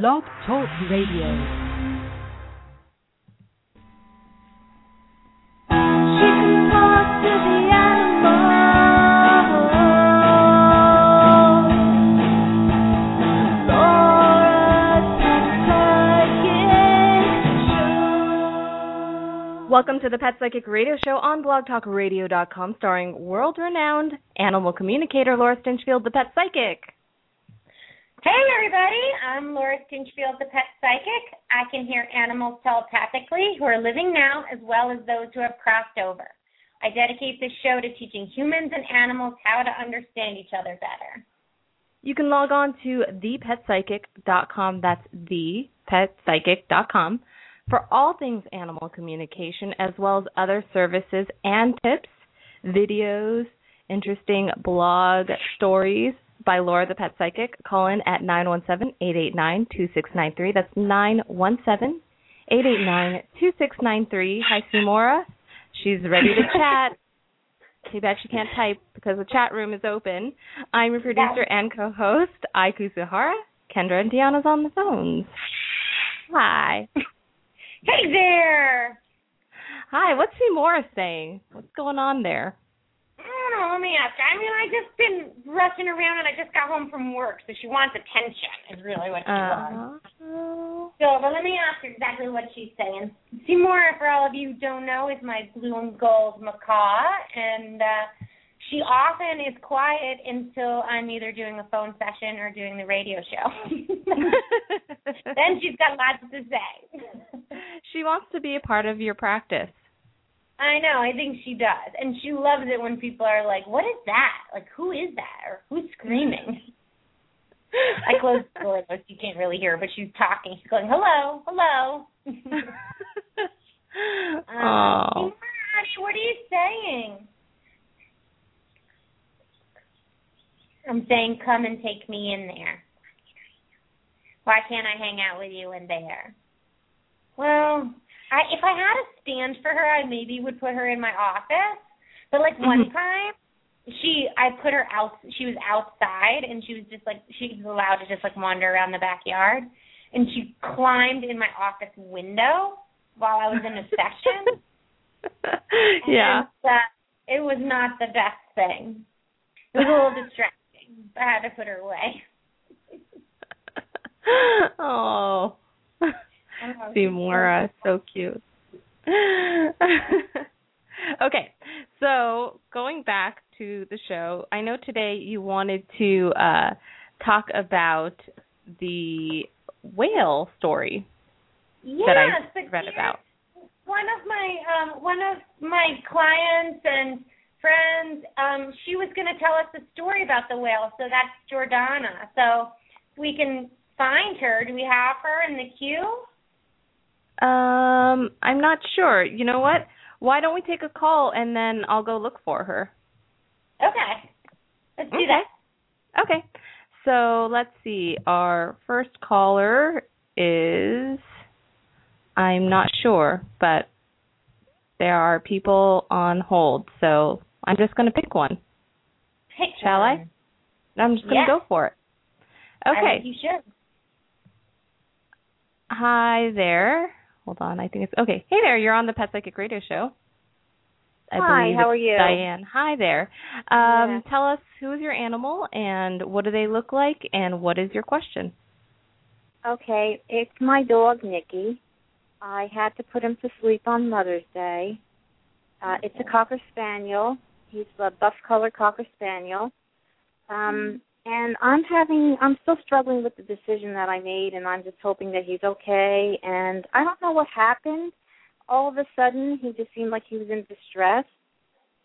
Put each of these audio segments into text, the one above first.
Blog Talk Radio. She can talk to the animals. Laura's Pet Psychic Show. Welcome to the Pet Psychic Radio Show on blogtalkradio.com, starring world-renowned animal communicator Laura Stinchfield, the Pet Psychic. Hey everybody, I'm Laura Stinchfield, the pet psychic. I can hear animals telepathically who are living now as well as those who have crossed over. I dedicate this show to teaching humans and animals how to understand each other better. You can log on to thepetpsychic.com, that's thepetpsychic.com, for all things animal communication, as well as other services and tips, videos, interesting blog stories by Laura the Pet Psychic. Call in at 917-889-2693. That's 917-889-2693. Hi, Simora. She's ready to chat. Too bad she can't type because the chat room is open. I'm your producer and co-host, Ai Kusuhara. Kendra and Deanna's on the phones. Hi. Hey there! Hi, what's Simora saying? What's going on there? I don't know, let me ask her. I mean, I just been rushing around and I just got home from work, so she wants attention, is really what she wants. Uh, So, but let me ask her exactly what she's saying. Seymour, for all of you who don't know, is my blue and gold macaw, and uh, she often is quiet until I'm either doing a phone session or doing the radio show. then she's got lots to say. she wants to be a part of your practice. I know, I think she does. And she loves it when people are like, What is that? Like who is that? Or who's screaming? I closed the door so you can't really hear but she's talking. She's going, Hello, hello. Oh. Um, honey, what are you saying? I'm saying, come and take me in there. Why can't I hang out with you in there? Well, I if I had a stand for her, I maybe would put her in my office. But like one time, she I put her out. She was outside, and she was just like she was allowed to just like wander around the backyard, and she climbed in my office window while I was in a session. yeah. And, uh, it was not the best thing. It was a little distracting. I had to put her away. oh. Oh, Simora, so cute. okay, so going back to the show, I know today you wanted to uh, talk about the whale story Yes, that I read about. One of my um one of my clients and friends, um, she was gonna tell us a story about the whale, so that's Jordana. So we can find her. Do we have her in the queue? Um, I'm not sure. You know what? Why don't we take a call and then I'll go look for her? Okay. Let's do Okay. that. Okay. So let's see. Our first caller is I'm not sure, but there are people on hold, so I'm just going to pick one. Pick Shall I? one. I'm just going to go for it. I Okay. think you should. Hi there. Hold on. I think it's okay. Hey there. You're on the Pet Psychic Radio Show. I Hi, how are you? Diane. Hi there. Um, Yeah. Tell us who is your animal and what do they look like and what is your question? Okay, it's my dog Nicky. I had to put him to sleep on Mother's Day. Uh, it's a cocker spaniel. He's a buff color cocker spaniel. Um, and I'm having, I'm still struggling with the decision that I made, and I'm just hoping that he's okay. And I don't know what happened. All of a sudden, he just seemed like he was in distress.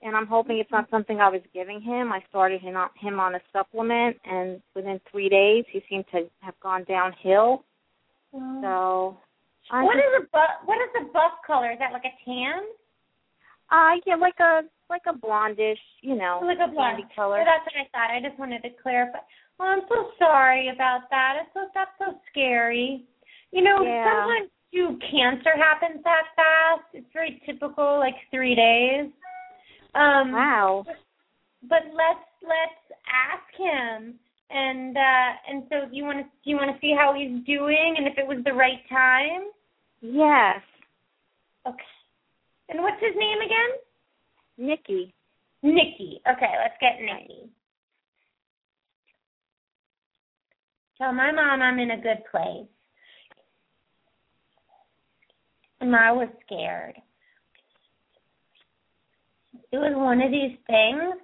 And I'm hoping it's not mm-hmm. something I was giving him. I started him on, him on a supplement, and within three days, he seemed to have gone downhill. So, I'm What just, is a buff? What is the buff color? Is that like a tan? Uh, yeah, like a like a blondish, you know, like a blonde color. So that's what I thought. I just wanted to clarify. Well, I'm so sorry about that. It's so that's so scary. You know, Yeah. sometimes too cancer happens that fast. It's very typical, like three days. Um Wow. but let's let's ask him and uh and so do you want to do you want to see how he's doing and if it was the right time. Yes. Okay. And what's his name again? Nikki. Nikki. Okay, let's get Nikki. Tell my mom I'm in a good place. And I was scared. It was one of these things.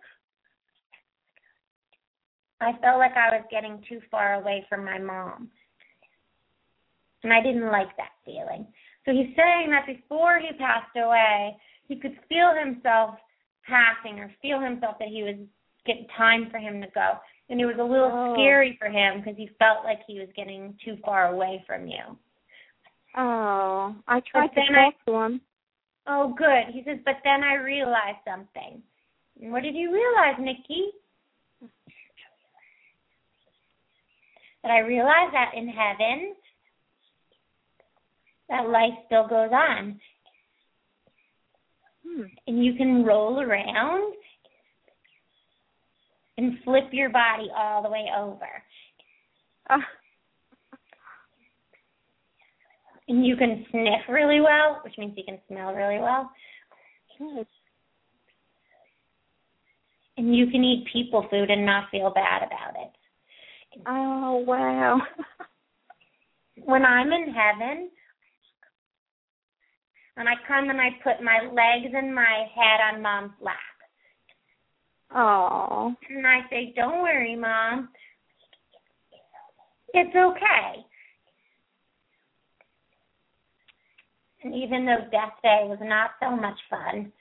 I felt like I was getting too far away from my mom. And I didn't like that feeling. So he's saying that before he passed away, he could feel himself passing or feel himself that he was getting time for him to go. And it was a little Oh. scary for him because he felt like he was getting too far away from you. Oh, I tried But to then I- to him. Oh, good. He says, but then I realized something. What did you realize, Nikki? That I realized that in heaven, that life still goes on, Hmm. and you can roll around and flip your body all the way over, Ah, and you can sniff really well, which means you can smell really well, good. and you can eat people food and not feel bad about it. Oh wow. when I'm in heaven and I come and I put my legs and my head on mom's lap. Oh. And I say, Don't worry, mom. It's okay. And even though death day was not so much fun,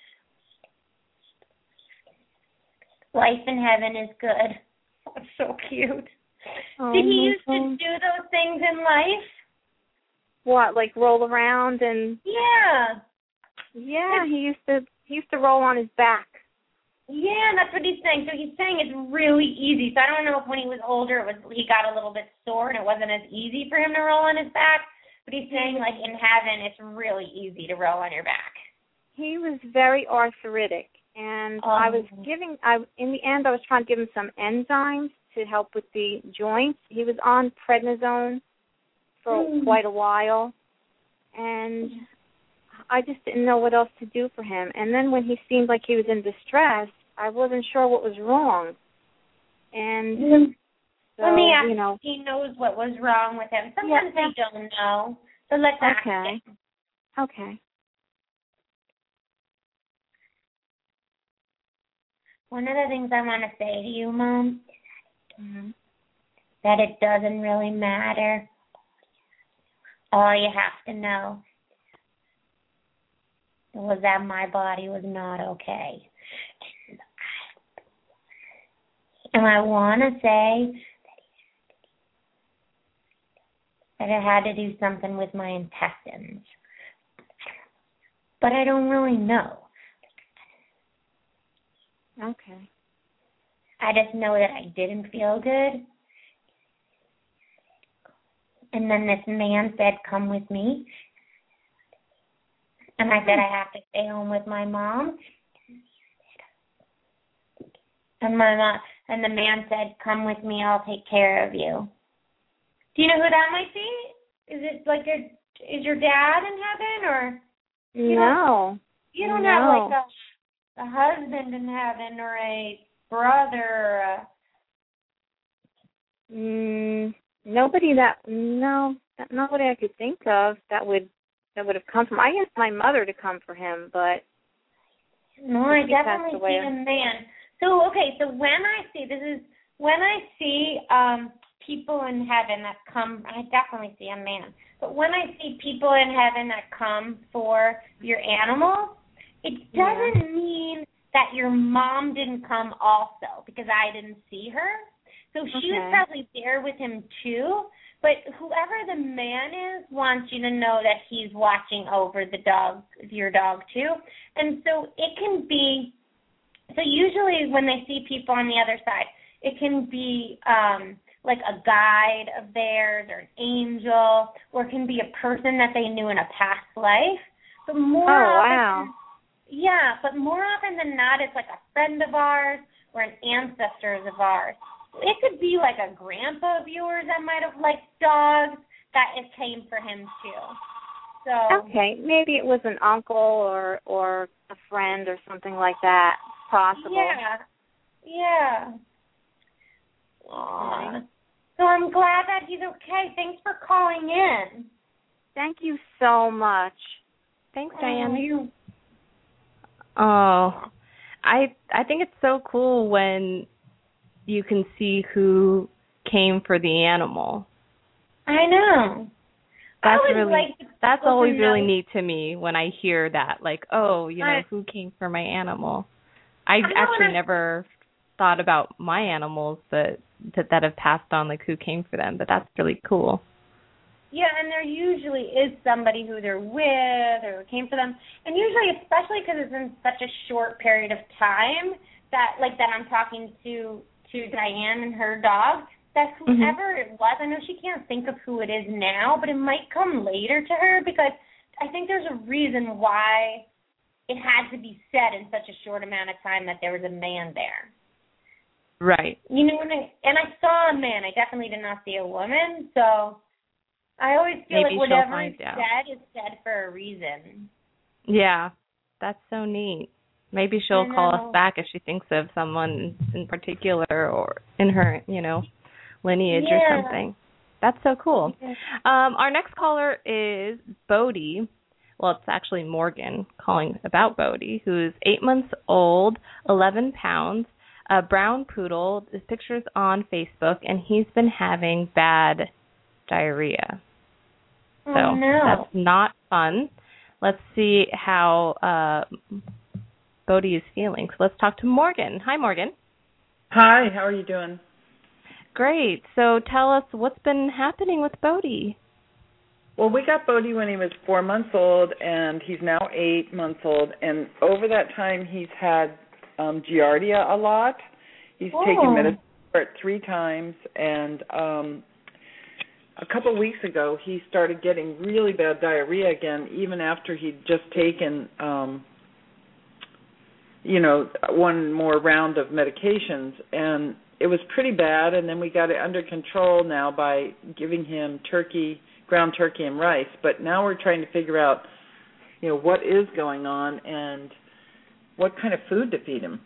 life in heaven is good. That's so cute. oh Did he used to do those things in life? What, like roll around and Yeah. yeah, he used to he used to roll on his back. Yeah, that's what he's saying. So he's saying it's really easy. So I don't know if when he was older it was he got a little bit sore and it wasn't as easy for him to roll on his back. But he's saying like in heaven it's really easy to roll on your back. He was very arthritic and I was Oh. giving I in the end I was trying to give him some enzymes to help with the joints. He was on prednisone for Mm. quite a while and I just didn't know what else to do for him. And then when he seemed like he was in distress, I wasn't sure what was wrong. And so, Let me ask you know, he knows what was wrong with him. Sometimes Yeah. they don't know. So let's ask Okay. him. okay. One of the things I want to say to you, Mom, Mm-hmm. that it doesn't really matter. All you have to know was that my body was not okay. And I want to say that it had to do something with my intestines. But I don't really know. Okay. I just know that I didn't feel good. And then this man said, Come with me. And I said, I have to stay home with my mom. And my mom, and the man said, Come with me, I'll take care of you. Do you know who that might be? Is it like your is your dad in heaven or You no. you don't No. have like a a husband in heaven or a brother or a Mm, nobody that no, that, nobody I could think of that would that would have come from. I asked my mother to come for him, but No, I definitely see a man. So okay, so when I see this is when I see um people in heaven that come I definitely see a man. But when I see people in heaven that come for your animal, it doesn't mean that your mom didn't come also because I didn't see her. So she was probably there with him too. But whoever the man is wants you to know that he's watching over the dog, your dog too. And so it can be. So usually when they see people on the other side, it can be um like a guide of theirs or an angel, or it can be a person that they knew in a past life. But more Oh, often, wow. yeah, but more often than not, it's like a friend of ours or an ancestors of ours. It could be like a grandpa of yours that might have liked dogs that it came for him too. So Okay, maybe it was an uncle or or a friend or something like that. Possible. Yeah. Yeah. Aw. So I'm glad that he's okay. Thanks for calling in. Thank you so much. Thanks, Oh, Diane. you Oh, I I think it's so cool when you can see who came for the animal. I know. That's would really like that's always really know- neat to me when I hear that. Like, oh, you know, I- who came for my animal? I know actually I- never thought about my animals that that that have passed on, like who came for them. But that's really cool. Yeah, and there usually is somebody who they're with or came for them, and usually, especially because it's in such a short period of time that, like that, I'm talking to to Diane and her dog. That Mm-hmm. whoever it was, I know she can't think of who it is now, but it might come later to her because I think there's a reason why it had to be said in such a short amount of time that there was a man there. Right. You know, and I, and I saw a man. I definitely did not see a woman. So I always feel Maybe like whatever is out. said is said for a reason. Yeah. That's so neat. Maybe she'll call us back if she thinks of someone in particular or in her, you know, lineage or something. That's so cool. Um, our next caller is Bodie. Well, it's actually Morgan calling about Bodie, who's eight months old, 11 pounds, a brown poodle. The picture's on Facebook, and he's been having bad diarrhea. Oh So no. that's not fun. Let's see how uh, Bodie is feeling. So let's talk to Morgan. Hi, Morgan. Hi, how are you doing? Great. So tell us what's been happening with Bodie. Well, we got Bodie when he was four months old, and he's now eight months old. And over that time, he's had um Giardia a lot. He's Oh. taken medicine for it three times, and um a couple of weeks ago, he started getting really bad diarrhea again, even after he'd just taken, um you know, one more round of medications, and it was pretty bad. And then we got it under control now by giving him turkey ground turkey and rice. But now we're trying to figure out, you know, what is going on and what kind of food to feed him.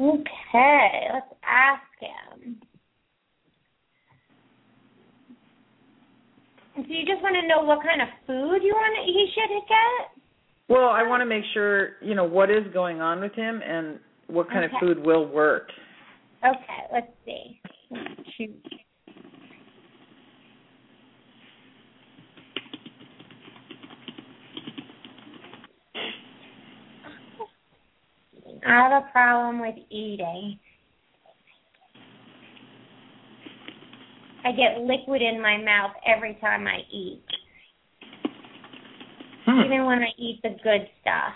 Okay, let's ask him. So you just want to know what kind of food you want he should get? Well, I want to make sure, you know, what is going on with him and what kind Okay. of food will work. Okay, let's see. Choose. I have a problem with eating. I get liquid in my mouth every time I eat, Hmm. even when I eat the good stuff.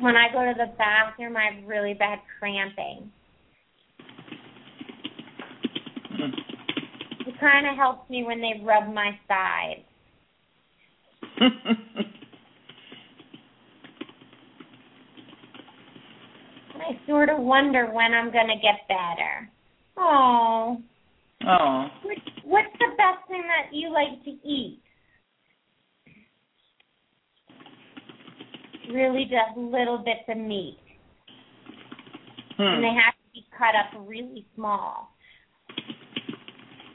When I go to the bathroom, I have really bad cramping. It kind of helps me when they rub my sides. I sort of wonder when I'm going to get better. Oh, oh. What's the best thing that you like to eat? Really, just little bits of meat, and Hmm. they have to be cut up really small.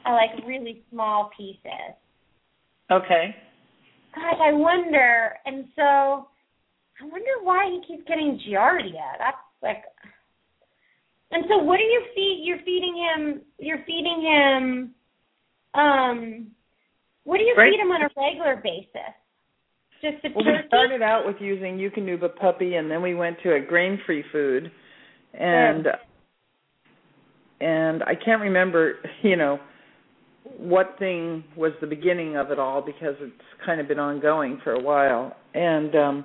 I like really small pieces. Okay. Gosh, I wonder. And so, I wonder why he keeps getting giardia. That's like. And so, what are you feed? You're feeding him. You're feeding him. Um, what do you Right. feed him on a regular basis? Just the Well, we started out with using Eukanuba puppy, and then we went to a grain-free food, and and I can't remember, you know, what thing was the beginning of it all because it's kind of been ongoing for a while. And um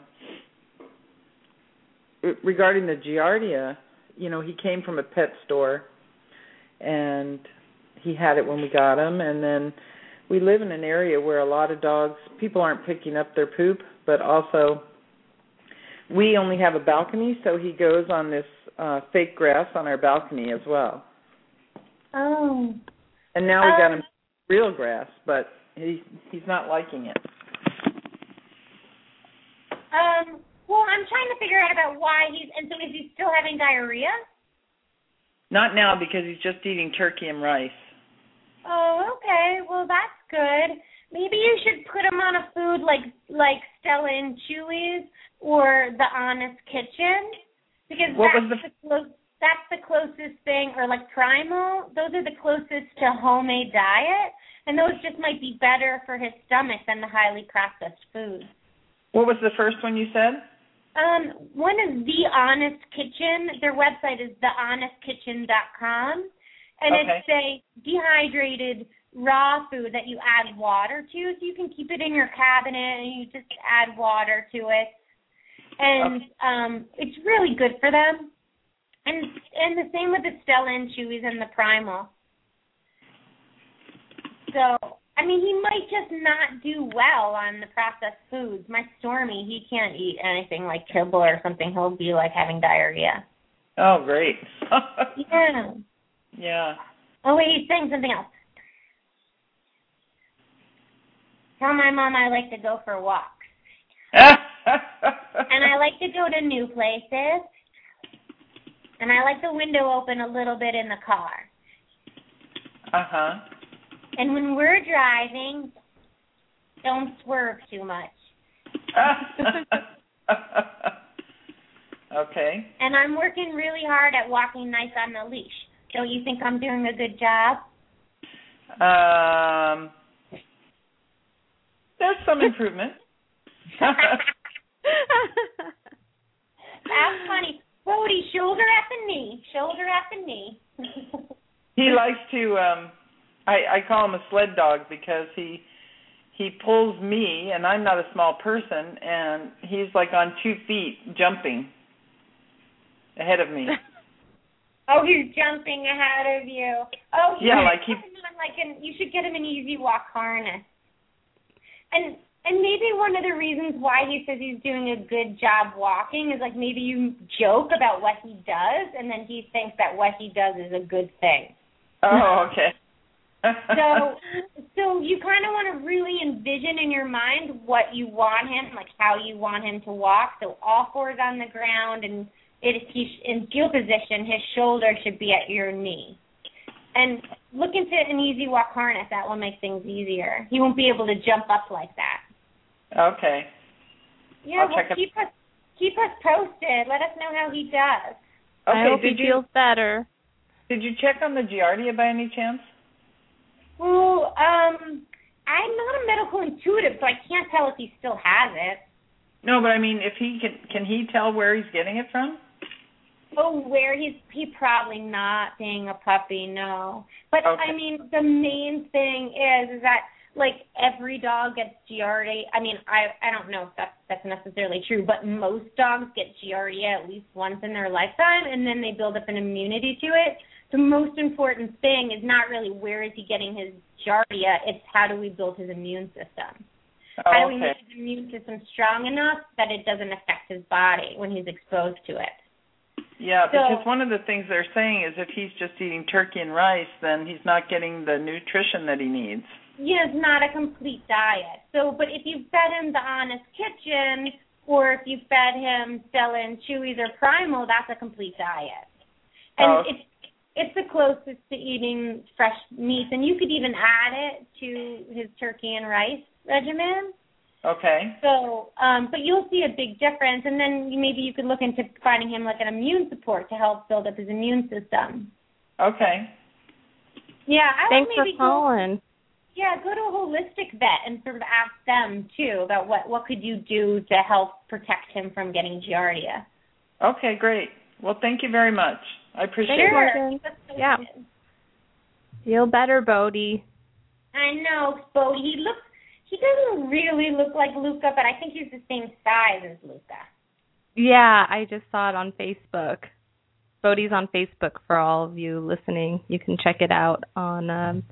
regarding the Giardia, you know, he came from a pet store, and he had it when we got him, and then we live in an area where a lot of dogs people aren't picking up their poop but also we only have a balcony, so he goes on this uh fake grass on our balcony as well. Oh. And now we got Um, him real grass, but he he's not liking it. Um. Well, I'm trying to figure out about why he's. And so, is he still having diarrhea? Not now because he's just eating turkey and rice. Oh, okay. Well, that's good. Maybe you should put him on a food like like Stella and Chewy's or the Honest Kitchen because What that's was the, close. That's the closest thing, or like Primal. Those are the closest to homemade diet, and those just might be better for his stomach than the highly processed foods. What was the first one you said? Um, one is The Honest Kitchen. Their website is thehonestkitchen.com, and Okay. it's a dehydrated raw food that you add water to, so you can keep it in your cabinet and you just add water to it, and um, it's really good for them. And and the same with the Stella and Chewy's and the Primal. So I mean, he might just not do well on the processed foods. My Stormy, he can't eat anything like kibble or something. He'll be like having diarrhea. Oh, great. Yeah. Yeah. Oh wait, he's saying something else. Tell my mom I like to go for walks. And I like to go to new places. And I like the window open a little bit in the car. uh-huh. And when we're driving, don't swerve too much. okay. And I'm working really hard at walking nice on the leash. Don't you think I'm doing a good job? Um There's some improvement. That's funny. Bodie, shoulder at the knee. Shoulder at the knee. he likes to um I I call him a sled dog because he he pulls me and I'm not a small person and he's like on two feet jumping ahead of me. oh, he's jumping ahead of you. Oh, Yeah, like he- like an, you should get him an easy walk harness. And and maybe one of the reasons why he says he's doing a good job walking is like maybe you joke about what he does and then he thinks that what he does is a good thing. Oh, okay. so so you kind of want to really envision in your mind what you want him like how you want him to walk so all fours on the ground and if he's in heel position his shoulder should be at your knee and look into an easy walk harness that will make things easier he won't be able to jump up like that okay. yeah I'll well check it- keep us keep us posted let us know how he does Okay, I hope did he you feels better. did you check on the Giardia by any chance? well um i'm not a medical intuitive so i can't tell if he still has it No, but I mean if he can can he tell where he's getting it from? Oh, where he's he probably not being a puppy, no. But Okay. I mean, the main thing is is that like every dog gets Giardia. I mean, I I don't know if that's that's necessarily true, but most dogs get Giardia at least once in their lifetime, and then they build up an immunity to it. The most important thing is not really where is he getting his Giardia; it's how do we build his immune system. Oh, how do Oh, we okay. make his immune system strong enough that it doesn't affect his body when he's exposed to it? Yeah, So- because one of the things they're saying is if he's just eating turkey and rice, then he's not getting the nutrition that he needs. Yeah, it's not a complete diet. So, but if you fed him the Honest Kitchen, or if you fed him Stella and Chewy's or Primal, that's a complete diet. And Oh. it's it's the closest to eating fresh meats, and you could even add it to his turkey and rice regimen. Okay. So, um, but you'll see a big difference, and then maybe you could look into finding him like an immune support to help build up his immune system. Okay. Yeah, I Thanks would for maybe go calling. Yeah, go to a holistic vet and sort of ask them too about what what could you do to help protect him from getting giardia. Okay, great. Well, thank you very much. I appreciate Thanks, it. Morgan. Keep us posted. Yeah. Feel better, Bodie. I know, Bodie. He looks. He doesn't really look like Luca, but I think he's the same size as Luca. Yeah, I just saw it on Facebook. Bodie's on Facebook for all of you listening. You can check it out on um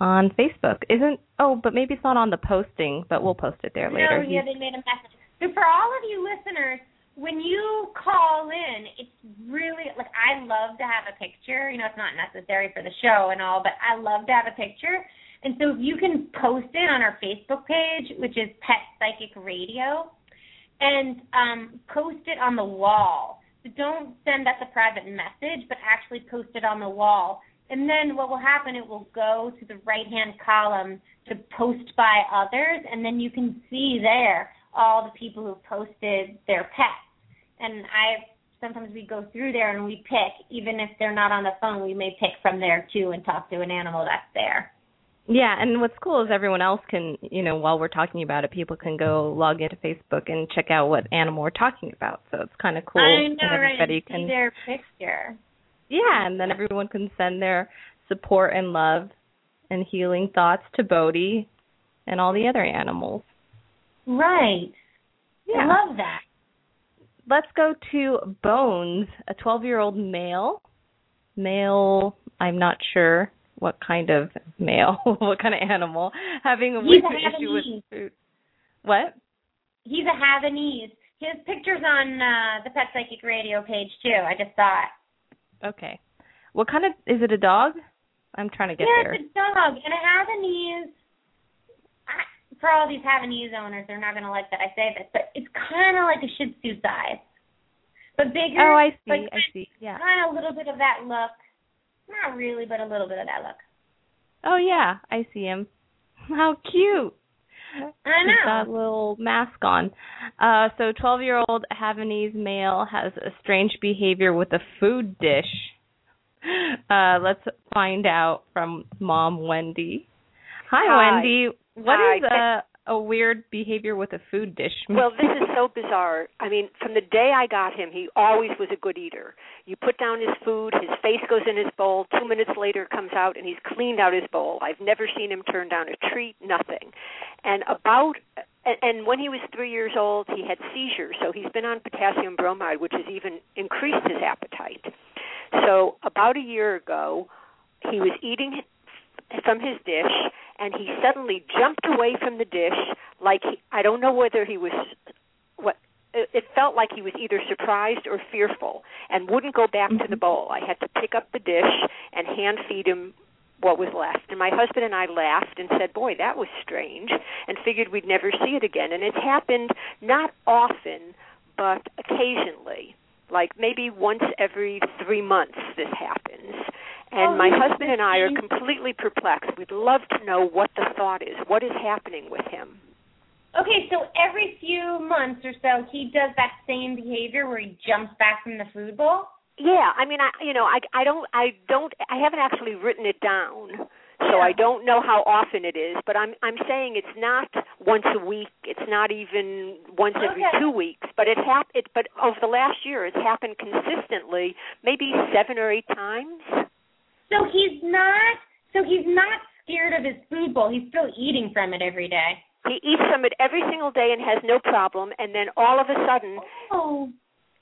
on Facebook. Isn't oh, but maybe it's not on the posting, but we'll post it there later. No, yeah, they made a message. So for all of you listeners when you call in, it's really like I love to have a picture. You know, it's not necessary for the show and all, but I love to have a picture. And so if you can post it on our Facebook page, which is Pet Psychic Radio, and um, post it on the wall. So don't send us a private message, but actually post it on the wall. And then what will happen, it will go to the right hand column to post by others, and then you can see there all the people who posted their pets. And I sometimes we go through there and we pick, even if they're not on the phone, we may pick from there too and talk to an animal that's there. Yeah, and what's cool is everyone else can, you know, while we're talking about it, people can go log into Facebook and check out what animal we're talking about. So it's kind of cool. I know, and right? everybody and see their picture. Yeah, and then everyone can send their support and love and healing thoughts to Bodie and all the other animals. Right. Yeah. I love that. Let's go to Bones, a 12-year-old male. Male, I'm not sure what kind of male, what kind of animal, having a He's weird issue with food. What? He's a Havanese. His picture's on uh, the Pet Psychic Radio page too. I just saw it. Okay. What kind of is it a dog? I'm trying to get yeah, there. it's a dog and a Havanese. I, for all these Havanese owners, they're not going to like that I say this, but it's kind of like a Shih Tzu size, but bigger. Oh, I see. I see. Yeah. Kind of a little bit of that look. Not really, but a little bit of that look. Oh yeah, I see him. How cute. I He's got a little mask on. Uh so 12-year-old Havanese male has a strange behavior with a food dish. Uh let's find out from mom Wendy. Hi, Hi. Wendy. What Hi. is a a weird behavior with a food dish? Well, this is so bizarre. I mean, from the day I got him, he always was a good eater. You put down his food, his face goes in his bowl. Two minutes later, comes out and he's cleaned out his bowl. I've never seen him turn down a treat, nothing. And about and, when he was three years old, he had seizures, so he's been on potassium bromide, which has even increased his appetite. So about a year ago, he was eating from his dish, and he suddenly jumped away from the dish like he, I don't know whether he was what it it felt like he was either surprised or fearful and wouldn't go back to the mm-hmm. bowl. I had to pick up the dish and hand feed him what was left. And my husband and I laughed and said, "Boy, that was strange," and figured we'd never see it again. And it's happened not often, but occasionally. Like maybe once every 3 months this happens. And Oh, my husband and I are completely perplexed. We'd love to know what the thought is. What is happening with him? Okay, so every few months or so, he does that same behavior where he jumps back from the food bowl. Yeah, I mean, I you know, I I don't I don't I haven't actually written it down, so. I don't know how often it is. But I'm I'm saying it's not once a week. It's not even once every Okay. two weeks. But it hap it but over the last year, it's happened consistently, maybe seven or eight times. So he's not. So he's not scared of his food bowl. He's still eating from it every day. He eats from it every single day and has no problem, and then all of a sudden Oh,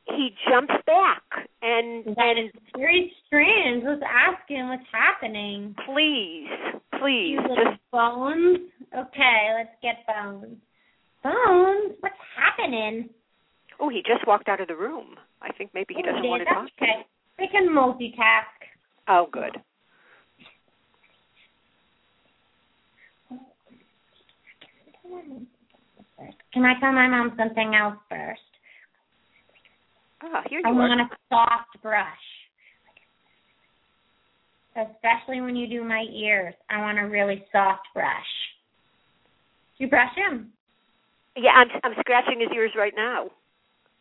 he jumps back and that is very strange. Let's ask him what's happening. please, please, just bones. Okay, let's get bones. Bones, what's happening? oh, he just walked out of the room. I think maybe he Oh, doesn't did. want to talk. Okay, we can multitask. Oh, good. Can I tell my mom something else first? Ah, here you I are. want a soft brush. Especially when you do my ears. I want a really soft brush. Do you brush him? Yeah, I'm I'm scratching his ears right now.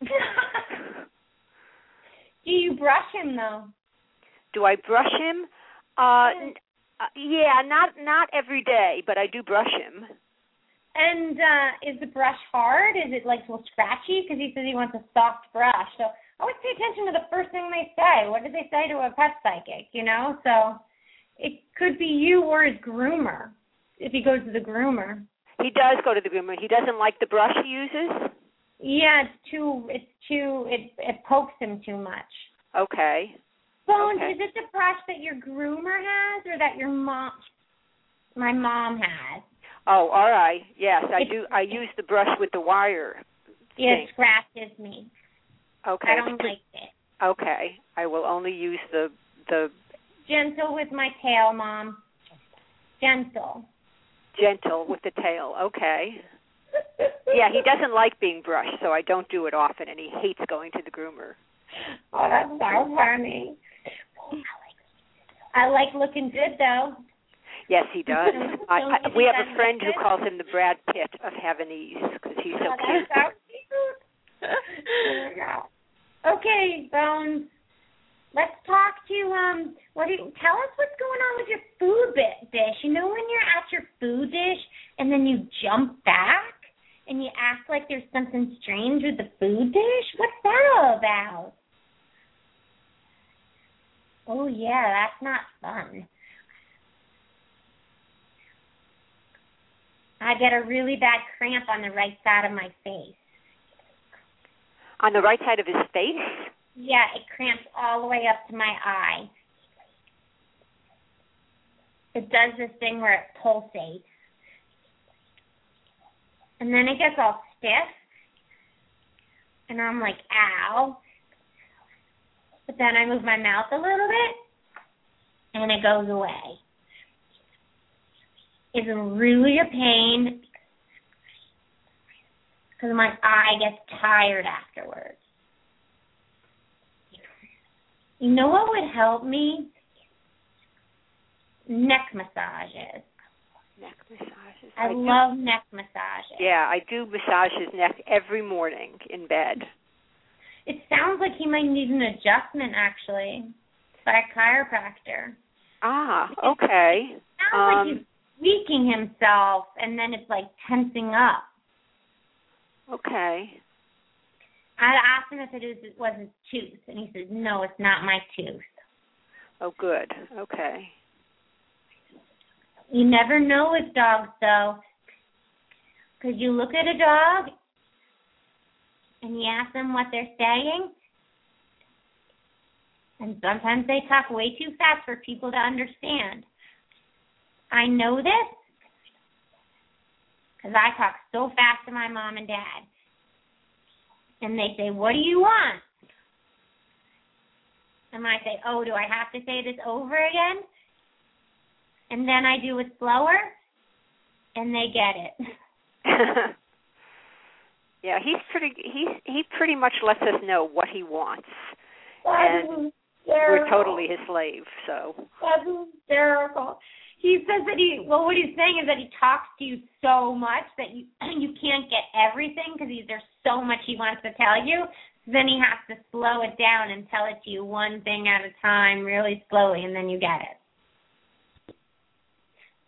do you brush him though? Do I brush him? Uh, n- uh yeah, not not every day, but I do brush him. And uh is the brush hard? Is it like a little scratchy? Because he says he wants a soft brush. So always pay attention to the first thing they say. What did they say to a pet psychic? You know, so it could be you or his groomer if he goes to the groomer. He does go to the groomer. He doesn't like the brush he uses. Yeah, it's too. It's too. It it pokes him too much. Okay. Bones, Okay. is it the brush that your groomer has, or that your mom, my mom has? Oh, all right. Yes, I do. I use the brush with the wire. It scratches me. Okay. I don't like it. Okay. I will only use the the Gentle with my tail, Mom. Gentle. gentle with the tail. Okay. Yeah, he doesn't like being brushed, so I don't do it often, and he hates going to the groomer. Oh, that's so funny. I like looking good though. Yes, he does. I, I, we have a friend who calls him the Brad Pitt of Havanese because he's so Oh, cute. so cute. Oh. Okay, Bones. Let's talk to um. What do you, tell us what's going on with your food bit dish? You know when you're at your food dish and then you jump back and you act like there's something strange with the food dish. What's that all about? Oh yeah, that's not fun. I get a really bad cramp on the right side of my face. On the right side of his face. Yeah, it cramps all the way up to my eye. It does this thing where it pulsates. And then it gets all stiff. And I'm like, ow. But then I move my mouth a little bit and it goes away. It's really a pain because my eye gets tired afterwards. You know what would help me? Neck massages. Neck massages. I do- love neck massages. Yeah, I do massage his neck every morning in bed. It sounds like he might need an adjustment actually by a chiropractor. Ah, okay. Sounds Um, like he's tweaking himself and then it's like tensing up. Okay. I asked him if it was, was his tooth, and he says, "No, it's not my tooth." Oh, good. Okay. You never know with dogs, though, because you look at a dog and you ask them what they're saying, and sometimes they talk way too fast for people to understand. I know this because I talk so fast to my mom and dad. And they say, What do you want? And I say, Oh, do I have to say this over again? And then I do it slower, and they get it. yeah, he's pretty. He's he pretty much lets us know what he wants. And We're totally his slave. So. That's hysterical. He says that he well, what he's saying is that he talks to you so much that you you can't get everything because there's so much he wants to tell you. So then he has to slow it down and tell it to you one thing at a time, really slowly, and then you get it.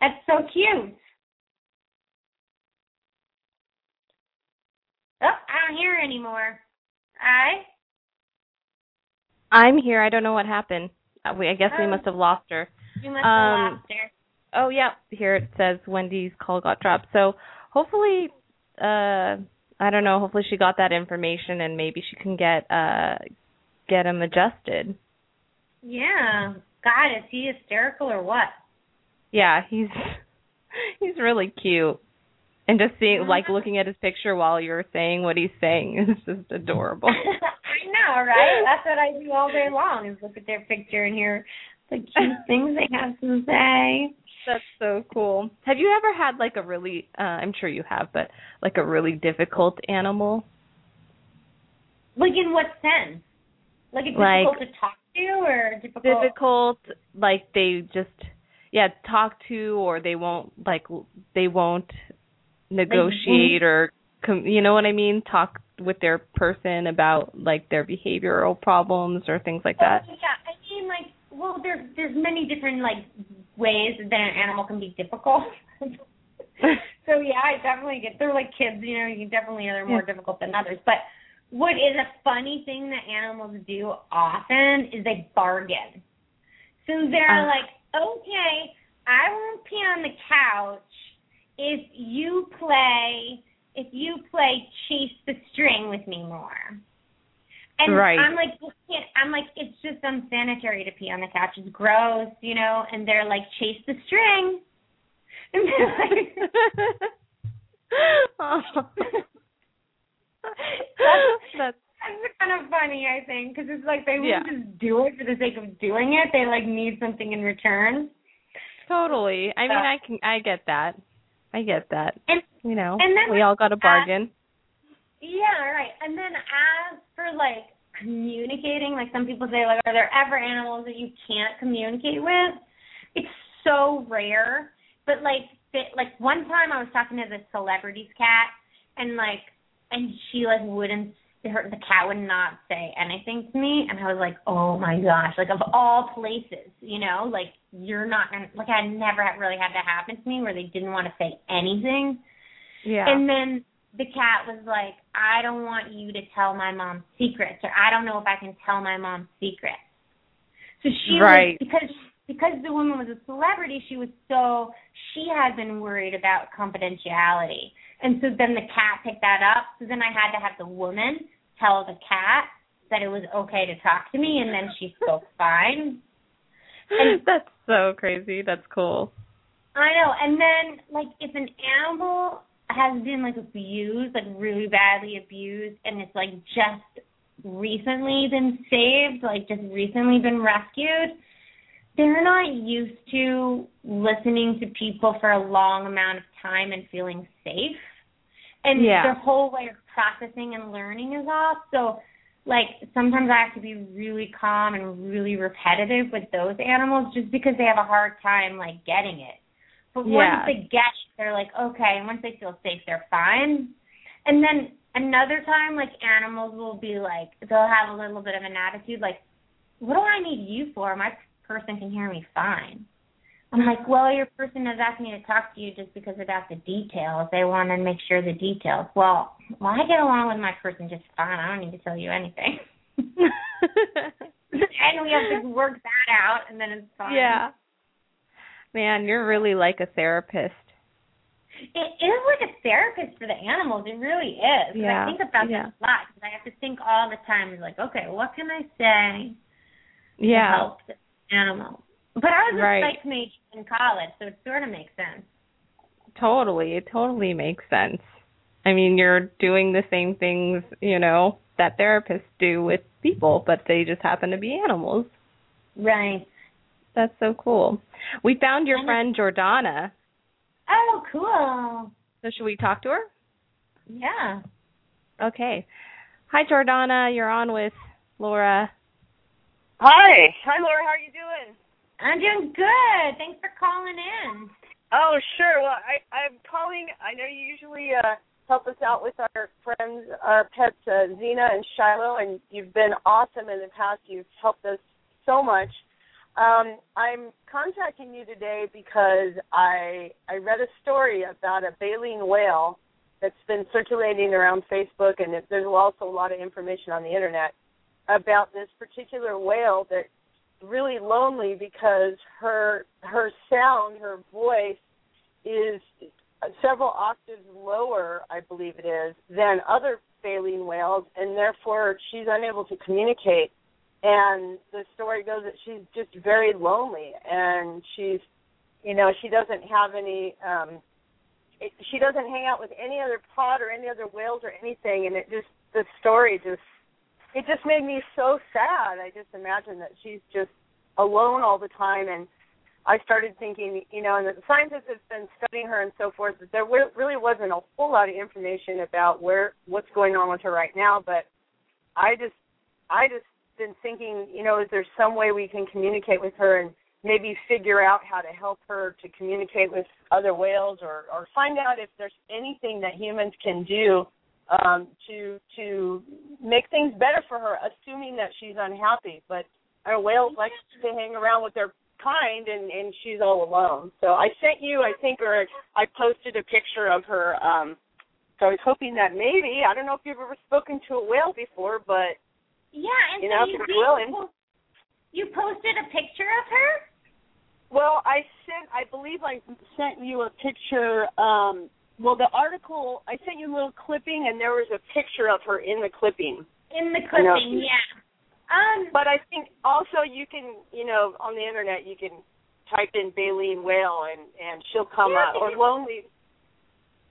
That's so cute. Hear anymore. I I'm here. I don't know what happened. Uh, we, I guess we Oh. must have lost her. you must Um, have lost her. Oh, yeah. Here it says Wendy's call got dropped. So hopefully, uh, I don't know. Hopefully she got that information and maybe she can get uh get him adjusted. Yeah. God, is he hysterical or what? Yeah, he's he's really cute. And just seeing, like, Mhm. looking at his picture while you're saying what he's saying is just adorable. I know, right? That's what I do all day long is look at their picture and hear the cute things they have to say. That's so cool. Have you ever had like a really uh I'm sure you have, but like a really difficult animal? Like in what sense? Like it's Like- difficult to talk to or difficult Difficult like they just yeah, talk to or they won't like they won't negotiate or com- you know what I mean? Talk with their person about like their behavioral problems or things like that. Yeah, I mean like well there's there's many different like ways that an animal can be difficult. so yeah, I definitely get they're like kids, you know, you definitely are more difficult than others. But what is a funny thing that animals do often is they bargain. So they're Uh. like, Okay, I won't pee on the couch if you play if you play chase the string with me more. And Right. I'm like, I'm like, it's just unsanitary to pee on the couch. It's gross, you know. And they're like, chase the string. And they're like, oh. That's That's kind of funny, I think, because it's like they wouldn't just do it for the sake of doing it. They like need something in return. Totally. I mean, I can I get that. I get that. And You know, And then, we all got a bargain. yeah, right. And then as for like communicating, like some people say, like, are there ever animals that you can't communicate with? It's so rare. But like, they, like one time I was talking to this celebrity's cat, and like, and she like wouldn't. Her, the cat would not say anything to me, and I was like, "Oh my gosh!" Like of all places, you know, like you're not gonna like I never had really had that happen to me where they didn't want to say anything. Yeah. And then the cat was like, I don't want you to tell my mom secrets, or I don't know if I can tell my mom secrets. So she Right. was because because the woman was a celebrity, she was so she had been worried about confidentiality. And so then the cat picked that up. So then I had to have the woman tell the cat that it was okay to talk to me and then she spoke fine. And That's so crazy. That's cool. I know. And then like if an animal has been like abused, like really badly abused and it's like just recently been saved, like just recently been rescued, they're not used to listening to people for a long amount of time and feeling safe. And Yeah. their whole way of processing and learning is off. So like sometimes I have to be really calm and really repetitive with those animals just because they have a hard time like getting it. But Yeah. once they get it, they're like, okay, and once they feel safe, they're fine. And then another time, like animals will be like, they'll have a little bit of an attitude, like, what do I need you for? My person can hear me fine. I'm like, well, your person has asked me to talk to you just because about the details. They want to make sure the details. Well, well, I get along with my person just fine. I don't need to tell you anything. and we have to work that out, and then it's fine. yeah. Man, you're really like a therapist. It is like a therapist for the animals. It really is. Yeah, I think about yeah. this a lot because I have to think all the time. Like, okay, what can I say Yeah. to help the animal? But I was Right. a psych major in college, so it sort of makes sense. Totally. It totally makes sense. I mean, you're doing the same things, you know, that therapists do with people, but they just happen to be animals. Right. That's so cool. We found your friend Jordana. Oh, cool. So should we talk to her? Yeah. Okay. Hi Jordana, you're on with Laura. Hi. Hi, Laura. How are you doing? I'm doing good. Thanks for calling in. Oh, sure. Well, I, I'm calling. I know you usually uh, help us out with our friends, our pets, uh, Zena and Shiloh, and you've been awesome in the past. You've helped us so much. Um, I'm contacting you today because I I read a story about a baleen whale that's been circulating around Facebook, and there's also a lot of information on the internet about this particular whale that's really lonely because her her sound, her voice is several octaves lower, I believe it is, than other baleen whales, and therefore she's unable to communicate. And the story goes that she's just very lonely, and she's, you know, she doesn't have any. um it, she doesn't hang out with any other pod or any other whales or anything, and it just the story just it just made me so sad. I just imagine that she's just alone all the time, and I started thinking, you know, and the scientists have been studying her and so forth. That there really wasn't a whole lot of information about where what's going on with her right now, but I just, I just been thinking, you know, is there some way we can communicate with her and maybe figure out how to help her to communicate with other whales, or or find out if there's anything that humans can do um, to to make things better for her, assuming that she's unhappy. But our whales like to hang around with their kind, and and she's all alone. So I sent you, I think, or I posted a picture of her. Um, so I was hoping that maybe I don't know if you've ever spoken to a whale before, but Yeah, and You so know, you did you're willing. you posted a picture of her? Well, I sent. I believe I sent you a picture. Um, well, the article I sent you a little clipping, and there was a picture of her in the clipping. In the clipping, yeah. Um But I think also you can, you know, on the internet you can type in baleen whale, and and she'll come Yeah, up or lonely.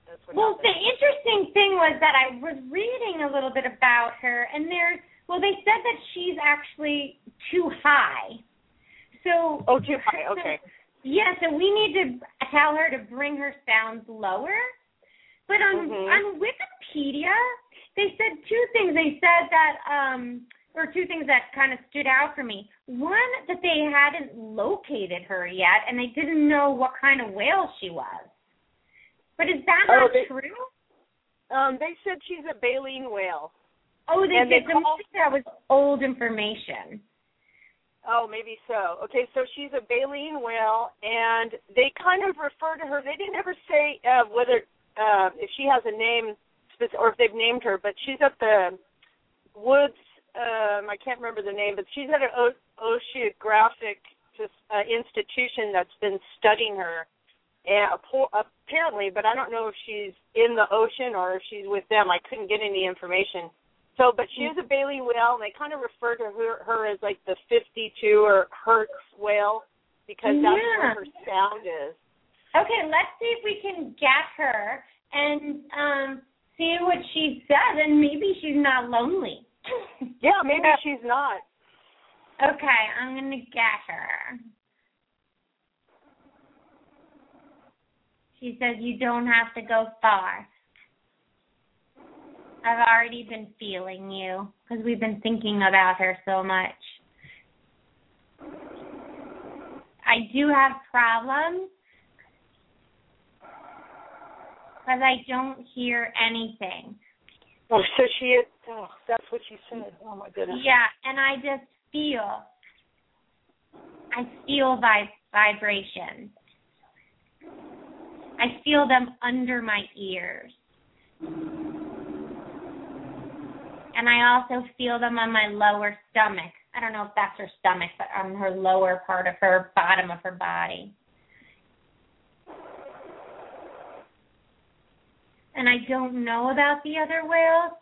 That's what Well, happened. the interesting thing was that I was reading a little bit about her, and there's well, they said that she's actually too high. So oh, too high. Okay. yeah, so we need to tell her to bring her sounds lower. But on Mhm. on Wikipedia, they said two things. They said that um or two things that kind of stood out for me. One that they hadn't located her yet and they didn't know what kind of whale she was. But is that Oh, not they- true? Um, they said she's a baleen whale. Oh, they And they did. Then call- that was old information. Oh, maybe so. Okay, so she's a baleen whale, and they kind of refer to her. They didn't ever say uh, whether uh, if she has a name or if they've named her, but she's at the Woods. Um, I can't remember the name, but she's at an o- oceanographic just, uh, institution that's been studying her. And apparently, but I don't know if she's in the ocean or if she's with them. I couldn't get any information. So, but she is a baleen whale, and they kind of refer to her, her as like the 52 or hertz whale because that's Yeah. where her sound is. Okay, let's see if we can get her and um see what she says, and maybe she's not lonely. Yeah, maybe she's not. Okay, I'm gonna get her. She says you don't have to go far. I've already been feeling you because we've been thinking about her so much. I do have problems because I don't hear anything. Oh, so she is. Oh, that's what she said. Oh my goodness. Yeah, and I just feel. I feel vib- vibrations. I feel them under my ears. And I also feel them on my lower stomach. I don't know if that's her stomach, but on her lower part of her bottom of her body. And I don't know about the other whales.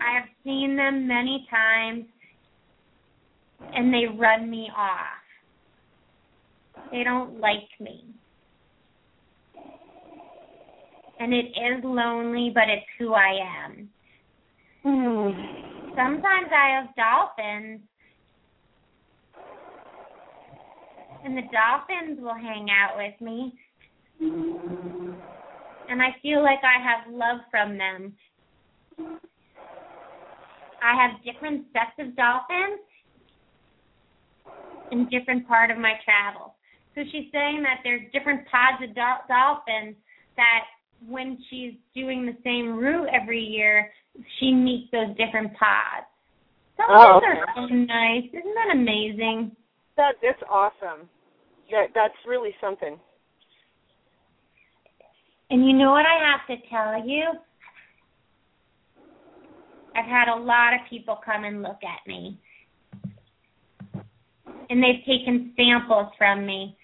I have seen them many times and they run me off. They don't like me. And it is lonely, but it's who I am. Mm. Sometimes I have dolphins, and the dolphins will hang out with me. Mm. And I feel like I have love from them. I have different sets of dolphins in different part of my travel. So she's saying that there's different pods of dol- dolphins that when she's doing the same route every year, she meets those different pods. Some Oh, okay. are so nice. Isn't that amazing? That that's awesome. That that's really something. And you know what I have to tell you? I've had a lot of people come and look at me. And they've taken samples from me.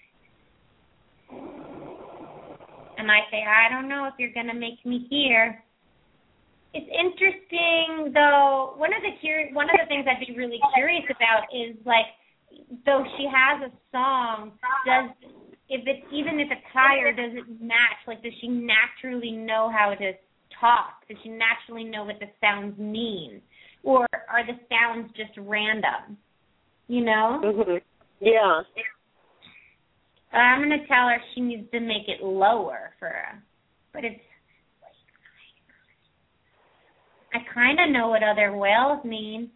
And I say, I don't know if you're going to make me hear. It's interesting though. One of the curi- one of the things I'd be really curious about is like though she has a song, does if it's even if it's higher, does it match? Like, does she naturally know how to talk? Does she naturally know what the sounds mean, or are the sounds just random? You know. Mhm. Yeah. But I'm gonna tell her she needs to make it lower for her. But it's. I kind of know what other whales mean.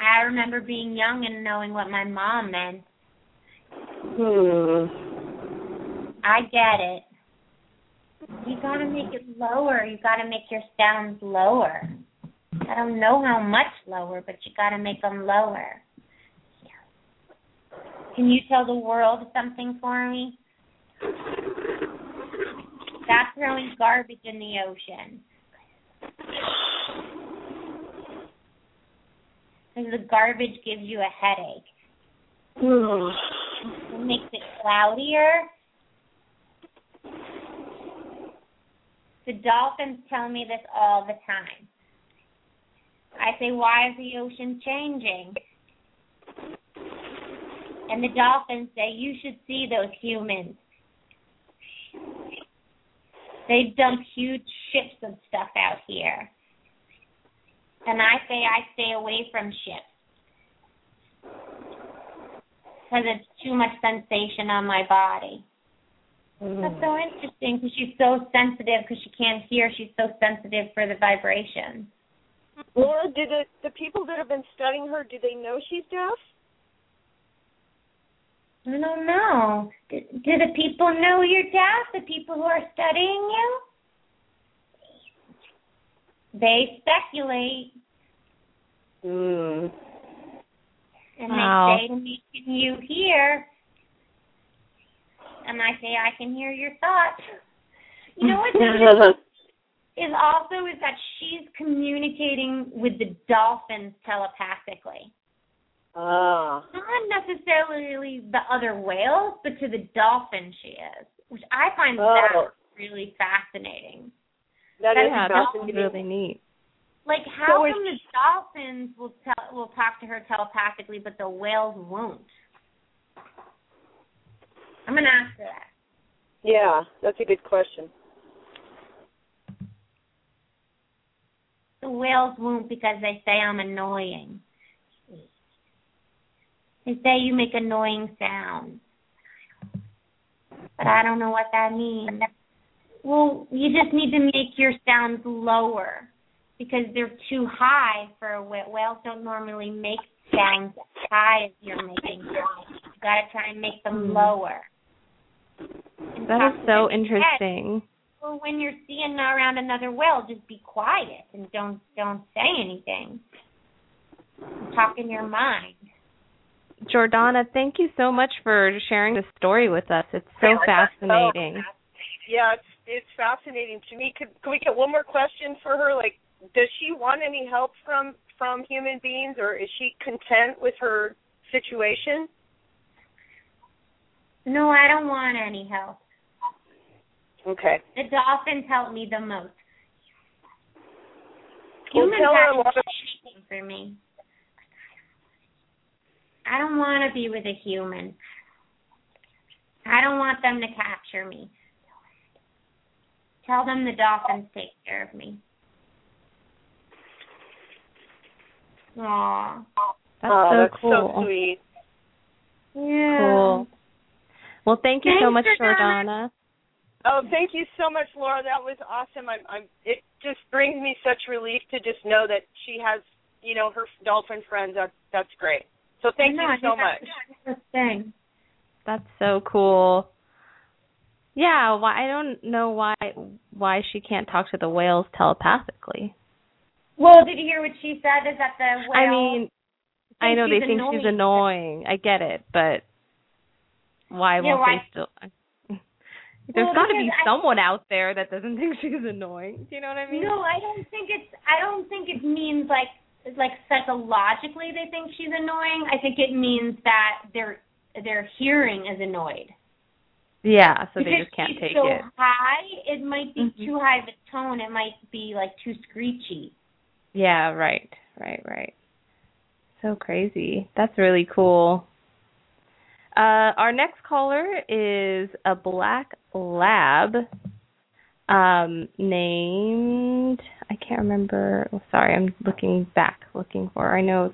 I remember being young and knowing what my mom meant. Hmm. I get it. You gotta make it lower. You gotta make your sounds lower. I don't know how much lower, but you gotta make them lower. Can you tell the world something for me? Stop throwing garbage in the ocean. Because the garbage gives you a headache. Makes it cloudier. The dolphins tell me this all the time. I say, why is the ocean changing? And the dolphins say, you should see those humans. They dump huge ships of stuff out here. And I say I stay away from ships. Because it's too much sensation on my body. That's so interesting because she's so sensitive because she can't hear. She's so sensitive for the vibration. Laura, do the the people that have been studying her, do they know she's deaf? I don't know. Do, do the people know you're deaf? The people who are studying you? They speculate Mm. And Wow. they say to me, "Can you hear?" And I say, "I can hear your thoughts." You know what? is also is that she's communicating with the dolphins telepathically. ah. Not necessarily the other whales, but to the dolphin she is, which I find Oh. that really fascinating. That That's is fascinating. really neat. Like how So come the dolphins will tell will talk to her telepathically, but the whales won't? I'm gonna ask her that. Yeah, that's a good question. The whales won't because they say I'm annoying. They say you make annoying sounds. But I don't know what that means. Well, you just need to make your sounds lower because they're too high for a whale. Whales don't normally make sounds as high as you're making. You gotta try and make them hmm. lower. And That talk is to so them instead. interesting. Well, when you're seeing around another whale, just be quiet and don't don't say anything. Talk in your mind. Jordana, thank you so much for sharing this story with us. It's so fascinating. Yeah, it's it's fascinating to me. Could can we get one more question for her? Like, does she want any help from from human beings, or is she content with her situation? No, I don't want any help. Okay. The dolphins help me the most. Well, Humans a haven't anything for me. I don't want to be with a human. I don't want them to capture me. Tell them the dolphins take care of me. Aw. That's oh, so that's cool. so sweet. Yeah. Cool. Well, thank you so much, Jordana. Jordana. Oh, thank you so much, Laura. That was awesome. I'm, I'm. It just brings me such relief to just know that she has, you know, her dolphin friends. That that's great. So thank know, you so think much. that's the thing. That's so cool. Yeah, why I don't know why why she can't talk to the whales telepathically. Well, did you hear what she said? Is that the whale? I mean, I know they think she's annoying. I get it, but why Yeah, won't why- they still? There's Well, got to be I- someone out there that doesn't think she's annoying. Do you know what I mean? No, I don't think it's. I don't think it means like like psychologically they think she's annoying. I think it means that their their hearing is annoyed. Yeah, so they Because just can't take so it. high, it might be Mhm. too high of a tone. It might be like too screechy. Yeah, right, right, right. So crazy. That's really cool. Uh, our next caller is a black lab um, named I can't remember. Oh, sorry, I'm looking back, looking for. I know.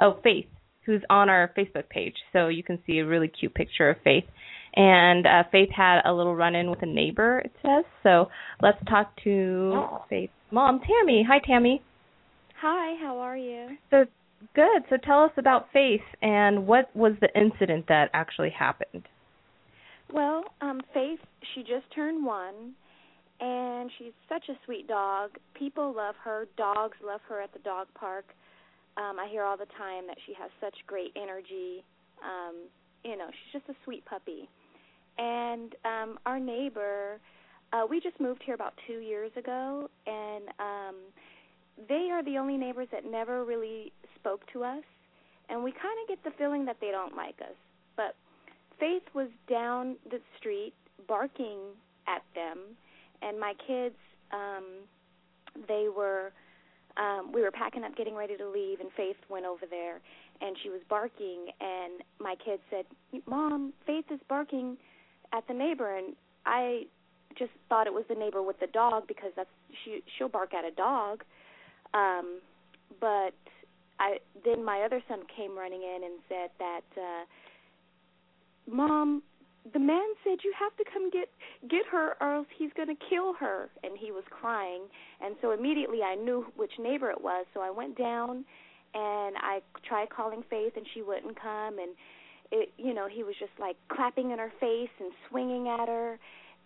Oh, Faith, who's on our Facebook page, so you can see a really cute picture of Faith. And uh, Faith had a little run-in with a neighbor. It says so. Let's talk to Oh. Faith's mom, Tammy. Hi, Tammy. Hi, how are you? So good. So tell us about Faith and what was the incident that actually happened? Well, um Faith, she just turned 1 and she's such a sweet dog. People love her, dogs love her at the dog park. Um I hear all the time that she has such great energy. Um you know, she's just a sweet puppy. And um our neighbor uh we just moved here about 2 years ago and um they are the only neighbors that never really spoke to us and we kind of get the feeling that they don't like us. But Faith was down the street barking at them, and my kids, um, they were, um, we were packing up, getting ready to leave, and Faith went over there, and she was barking, and my kids said, "Mom, Faith is barking at the neighbor," and I just thought it was the neighbor with the dog because that's she she'll bark at a dog. Um but I then my other son came running in and said that uh mom the man said you have to come get get her or else he's going to kill her. And he was crying. And so immediately I knew which neighbor it was. So I went down and I tried calling Faith and she wouldn't come. And it you know he was just like clapping in her face and swinging at her.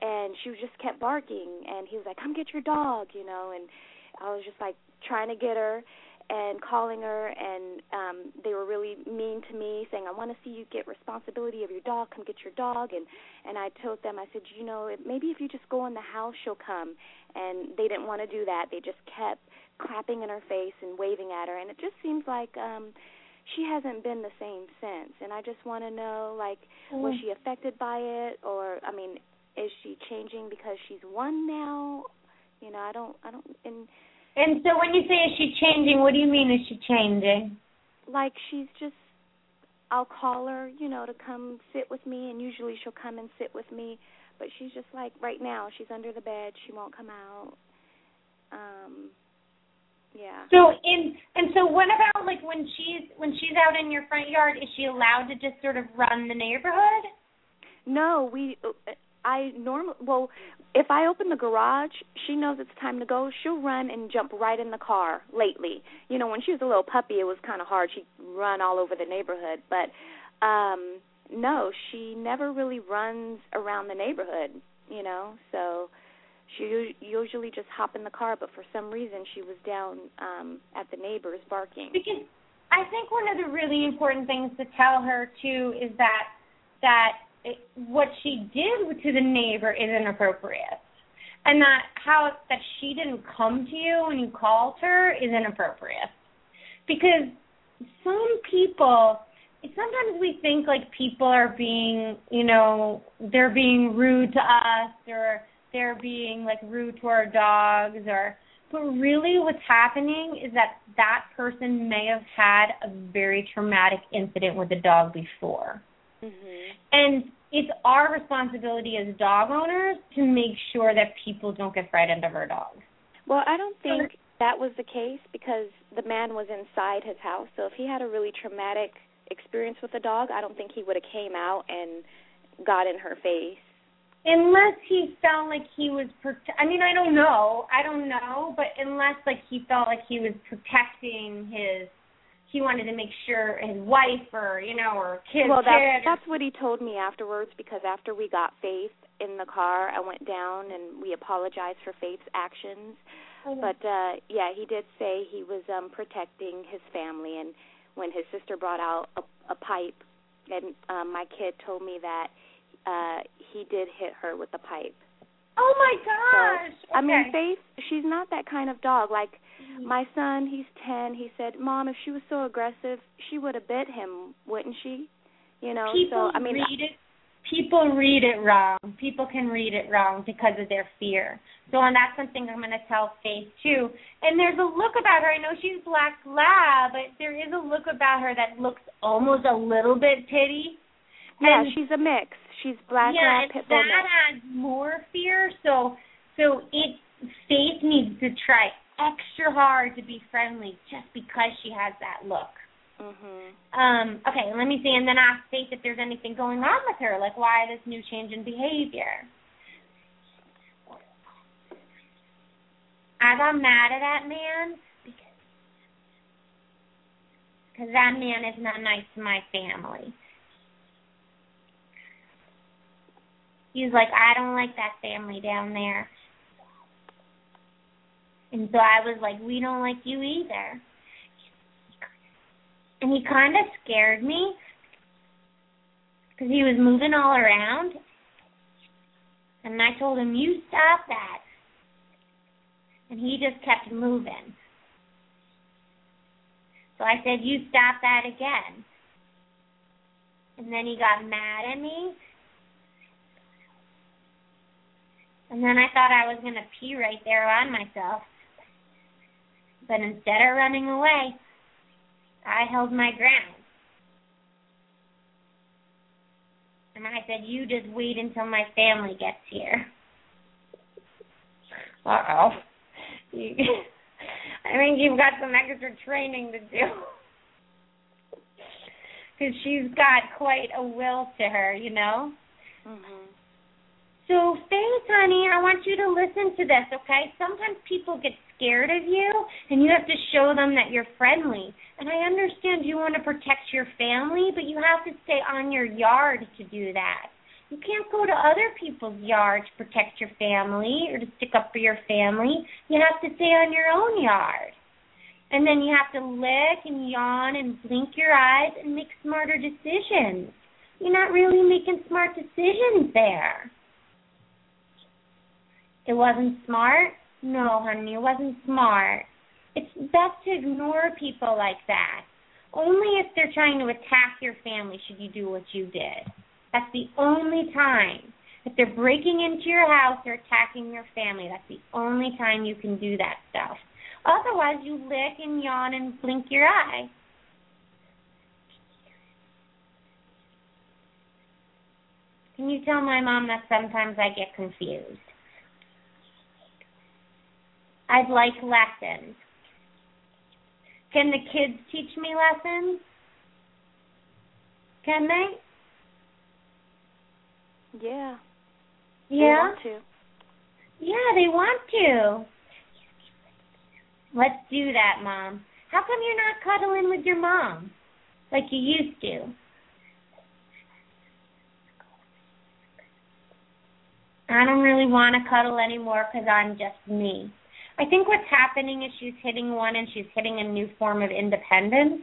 And she just kept barking. And he was like come get your dog you know. And I was just like trying to get her and calling her and um they were really mean to me saying I want to see you get responsibility of your dog. Come get your dog. And and I told them I said you know maybe if you just go in the house she'll come. And they didn't want to do that. They just kept clapping in her face and waving at her. And it just seems like um she hasn't been the same since. And I just want to know like was she affected by it? Or I mean is she changing because she's one now? You know I don't I don't and And so when you say is she changing, what do you mean is she changing? like she's just I'll call her, you know, to come sit with me and usually she'll come and sit with me, but she's just like right now she's under the bed, she won't come out. Um yeah. So in and so what about like when she's when she's out in your front yard, is she allowed to just sort of run the neighborhood? No, we I normal well, if I open the garage, she knows it's time to go. She'll run and jump right in the car lately. You know, when she was a little puppy, it was kind of hard. She'd run all over the neighborhood, but um no, she never really runs around the neighborhood, you know. So she us- usually just hop in the car, but for some reason she was down um at the neighbors barking. Because I think one of the really important things to tell her too is that that it, what she did to the neighbor is inappropriate, and that how that she didn't come to you when you called her is inappropriate. Because some people, sometimes we think like people are being, you know, they're being rude to us or they're being like rude to our dogs or but really what's happening is that that person may have had a very traumatic incident with a dog before. Mhm. And it's our responsibility as dog owners to make sure that people don't get frightened of our dogs. Well, I don't think that was the case because the man was inside his house. So if he had a really traumatic experience with a dog, I don't think he would have came out and got in her face. Unless he felt like he was prote- I mean, I don't know. I don't know, but unless like he felt like he was protecting his he wanted to make sure his wife or, you know, or kid well, that's that's what he told me afterwards because after we got Faith in the car, I went down and we apologized for Faith's actions. But uh yeah, he did say he was um protecting his family and when his sister brought out a, a pipe and um my kid told me that uh he did hit her with the pipe. Oh my gosh. Okay. I mean, Faith, she's not that kind of dog. Like Mm-hmm. My son, he's 10. He said, "Mom, if she was so aggressive, she would have bit him, wouldn't she?" You know, people so I mean, read it people read it wrong. People can read it wrong because of their fear. So and that's something I'm gonna tell Faith too. And there's a look about her, I know she's black lab, but there is a look about her that looks almost a little bit pity. yeah, And- she's a mix. She's black yeah, lab and pit bull that adds more fear. So so it Faith needs to try extra hard to be friendly just because she has that look. Mhm. Um, okay, let me see, and then ask Faith if there's anything going on with her, like why this new change in behavior. I got mad at that man because because that man is not nice to my family. He's like, I don't like that family down there. And so I was like, we don't like you either. And he kind of scared me because he was moving all around. And I told him, you stop that. And he just kept moving. So I said, you stop that again. And then he got mad at me. And then I thought I was going to pee right there on myself. But instead of running away, I held my ground. And I said, You just wait until my family gets here. Uh oh. I think you've got some extra training to do. Because she's got quite a will to her, you know? Mhm. So, Faith, honey, I want you to listen to this, okay? Sometimes people get scared of you, and you have to show them that you're friendly. And I understand you want to protect your family, but you have to stay on your yard to do that. You can't go to other people's yard to protect your family or to stick up for your family. You have to stay on your own yard. And then you have to lick and yawn and blink your eyes and make smarter decisions. You're not really making smart decisions there. It wasn't smart? No, honey, it wasn't smart. It's best to ignore people like that. Only if they're trying to attack your family should you do what you did. That's the only time. If they're breaking into your house or attacking your family, that's the only time you can do that stuff. Otherwise, you lick and yawn and blink your eye. Can you tell my mom that sometimes I get confused? I'd like lessons. Can the kids teach me lessons? Can they? Yeah. They Yeah? to. Yeah, they want to. Let's do that, Mom. How come you're not cuddling with your mom like you used to? I don't really want to cuddle anymore because I'm just me. I think what's happening is she's hitting one and she's hitting a new form of independence.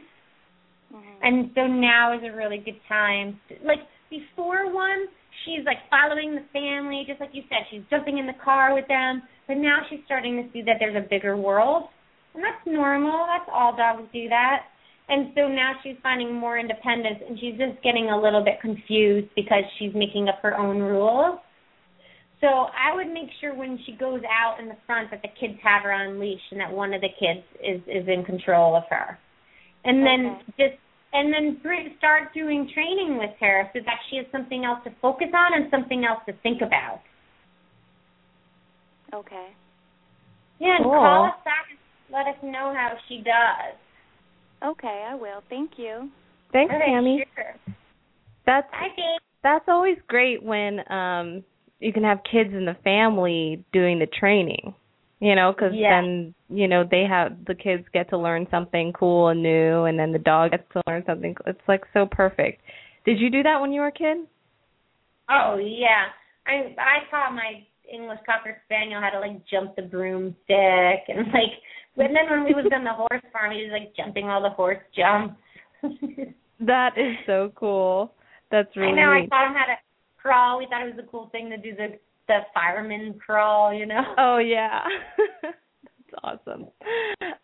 Mhm. And so now is a really good time. Like before one, she's like following the family, just like you said, she's jumping in the car with them. But now she's starting to see that there's a bigger world. And that's normal. That's all dogs do that. And so now she's finding more independence and she's just getting a little bit confused because she's making up her own rules. So I would make sure when she goes out in the front that the kids have her on leash and that one of the kids is is in control of her. And then Okay. just and then start doing training with her so that she has something else to focus on and something else to think about. Okay. Yeah, and Cool. call us back and let us know how she does. Okay, I will. Thank you. Thanks, Okay, Tammy. Sure. That's Bye, Dave. that's always great when um you can have kids in the family doing the training. You know, because Yeah. then you know they have the kids get to learn something cool and new, and then the dog gets to learn something. It's like so perfect. Did you do that when you were a kid? Oh yeah, I I taught my English Cocker Spaniel how to like jump the broomstick and like. But then when we was on the horse farm, he was like jumping all the horse jumps. That is so cool. That's really I know. I taught him how to crawl. We thought it was a cool thing to do the the fireman crawl. You know. Oh yeah. That's awesome.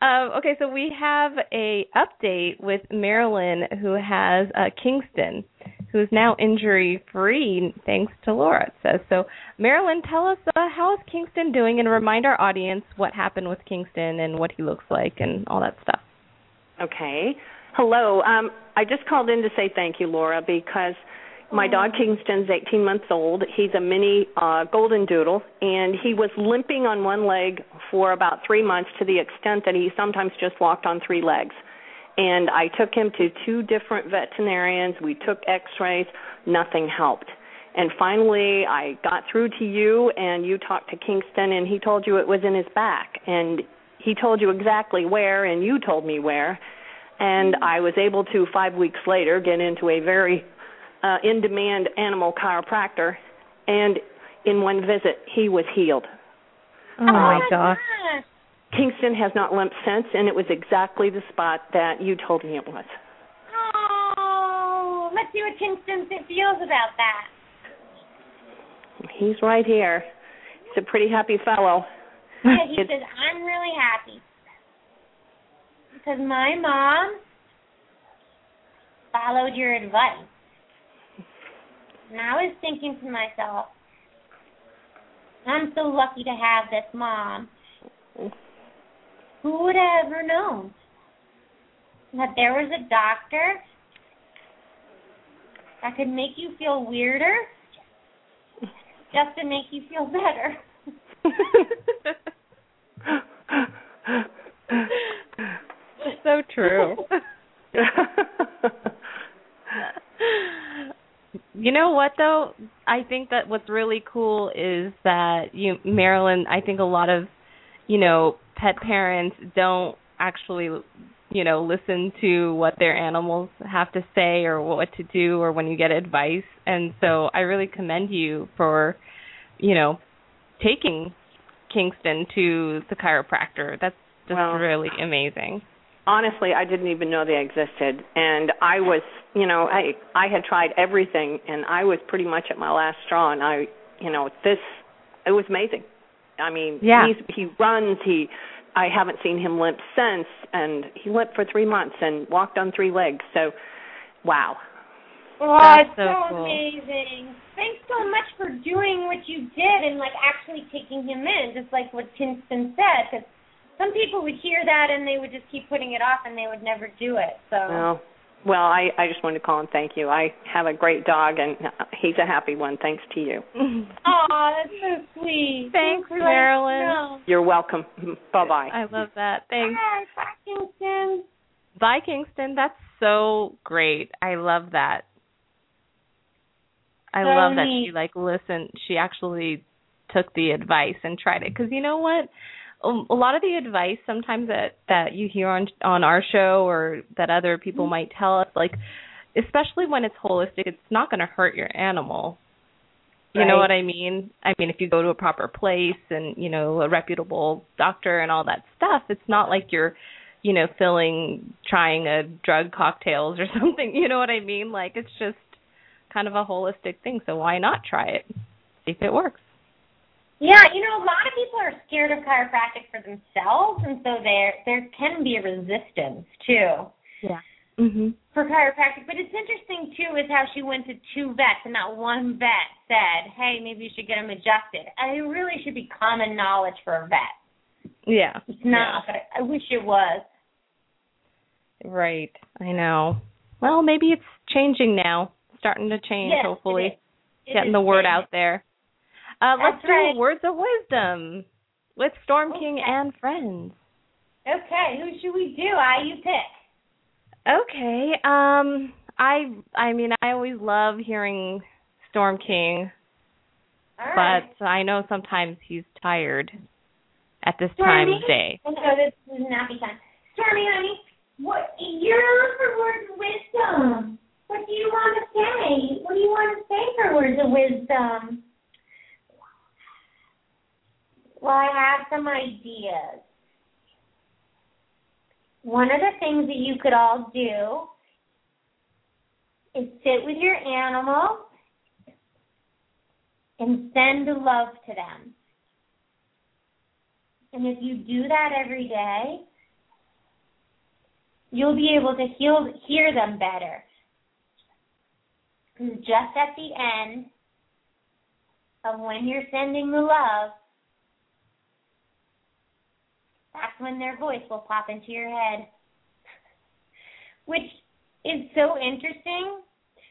Um, okay, so we have a update with Marilyn who has uh, Kingston, who is now injury free thanks to Laura. It says so. Marilyn, tell us uh, how is Kingston doing, and remind our audience what happened with Kingston and what he looks like and all that stuff. Okay. Hello. Um, I just called in to say thank you, Laura, because my dog Kingston's 18 months old. He's a mini uh, golden doodle, and he was limping on one leg for about three months to the extent that he sometimes just walked on three legs. And I took him to two different veterinarians. We took X-rays. Nothing helped. And finally, I got through to you, and you talked to Kingston, and he told you it was in his back, and he told you exactly where, and you told me where and I was able to five weeks later get into a very uh, in-demand animal chiropractor, and in one visit he was healed. Oh, my gosh. gosh. Kingston has not limped since, and it was exactly the spot that you told me it was. Oh, let's see what Kingston feels about that. He's right here. He's a pretty happy fellow. Yeah, he It's- says, I'm really happy. Because my mom followed your advice. And I was thinking to myself, I'm so lucky to have this mom. Who would have ever known that there was a doctor that could make you feel weirder just to make you feel better? so true. you know what though? I think that what's really cool is that you Marilyn, I think a lot of, you know, pet parents don't actually you know listen to what their animals have to say or what to do or when you get advice. And so i really commend you for you know taking kingston to the chiropractor. That's just really amazing honestly i didn't even know they existed and i was you know i i had tried everything and i was pretty much at my last straw and i you know this it was amazing i mean Yeah. he's he runs he i haven't seen him limp since and he limped for three months and walked on three legs so wow Oh, That's it's so so, cool. amazing. Thanks so much for doing what you did and like actually taking him in, just like what Kingston said. Because some people would hear that and they would just keep putting it off and they would never do it. So. Well well i i just wanted to call and thank you. I have a great dog and he's a happy one. Thanks to you. Oh, that's so sweet. Thanks, for letting us Marilyn. know. you're welcome. Bye bye i love that. Thanks. Bye, bye, Kingston. bye kingston. That's so great. I love that. I So love that she like listened. She actually took the advice and tried it. Because you know what a lot of the advice sometimes that that you hear on on our show or that other people mm-hmm. might tell us like especially when it's holistic it's not going to hurt your animal. You know what i mean? I mean if you go to a proper place and you know a reputable doctor and all that stuff it's not like you're you know filling trying a drug cocktails or something. You know what i mean? Like it's just kind of a holistic thing. So why not try it? See if it works Yeah, you know, a lot of people are scared of chiropractic for themselves, and so there there can be a resistance too yeah mhm for chiropractic. But it's interesting too is how she went to two vets, and not one vet said, "Hey, maybe you should get them adjusted." And it really should be common knowledge for a vet. yeah It's not, but I wish it was. Right. I know. Well, maybe it's changing now. Starting to change, Yes, hopefully. is. It Getting the word changing. out there. Uh, let's do right. words of wisdom with Storm King and friends. Okay, who should we do? I you pick. Okay. Um I I mean I always love hearing Storm King, All right. but I know sometimes he's tired at this time of day. Oh, no, this is nappy time. Stormy, honey, what you're for words of wisdom. What do you want to say? What do you want to say for words of wisdom? Well, I have some ideas. One of the things that you could all do is sit with your animal and send love to them. And if you do that every day, you'll be able to heal, hear them better. Just at the end of when you're sending the love, that's when their voice will pop into your head. Which is so interesting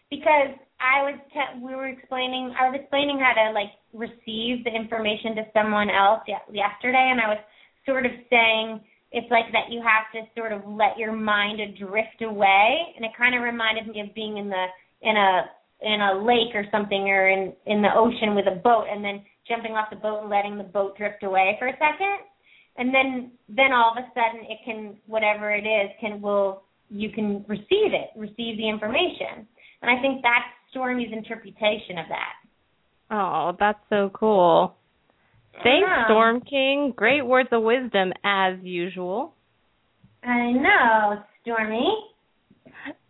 because I was te- we were explaining I was explaining how to like receive the information to someone else ye- yesterday, and I was sort of saying it's like that you have to sort of let your mind drift away, and it kind of reminded me of being in the in a in a lake or something, or in in the ocean with a boat, and then jumping off the boat and letting the boat drift away for a second, and then then all of a sudden it can whatever it is can will you can receive it, receive the information. And I think that's Stormy's interpretation of that. Oh, that's so cool. Thanks, Yeah. Storm King. Great words of wisdom as usual. I know, Stormy.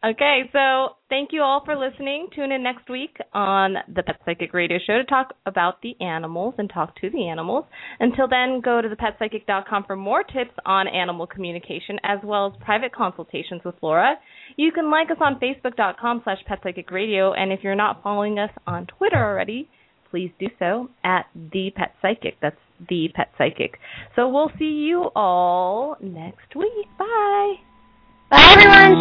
Okay, so thank you all for listening. Tune in next week on the Pet Psychic Radio Show to talk about the animals and talk to the animals. Until then, go to thepetpsychic.com for more tips on animal communication as well as private consultations with Laura. You can like us on facebook.com slash petpsychicradio, and if you're not following us on Twitter already, please do so at the Pet Psychic. That's the Pet Psychic. So we'll see you all next week. Bye. Bye, everyone.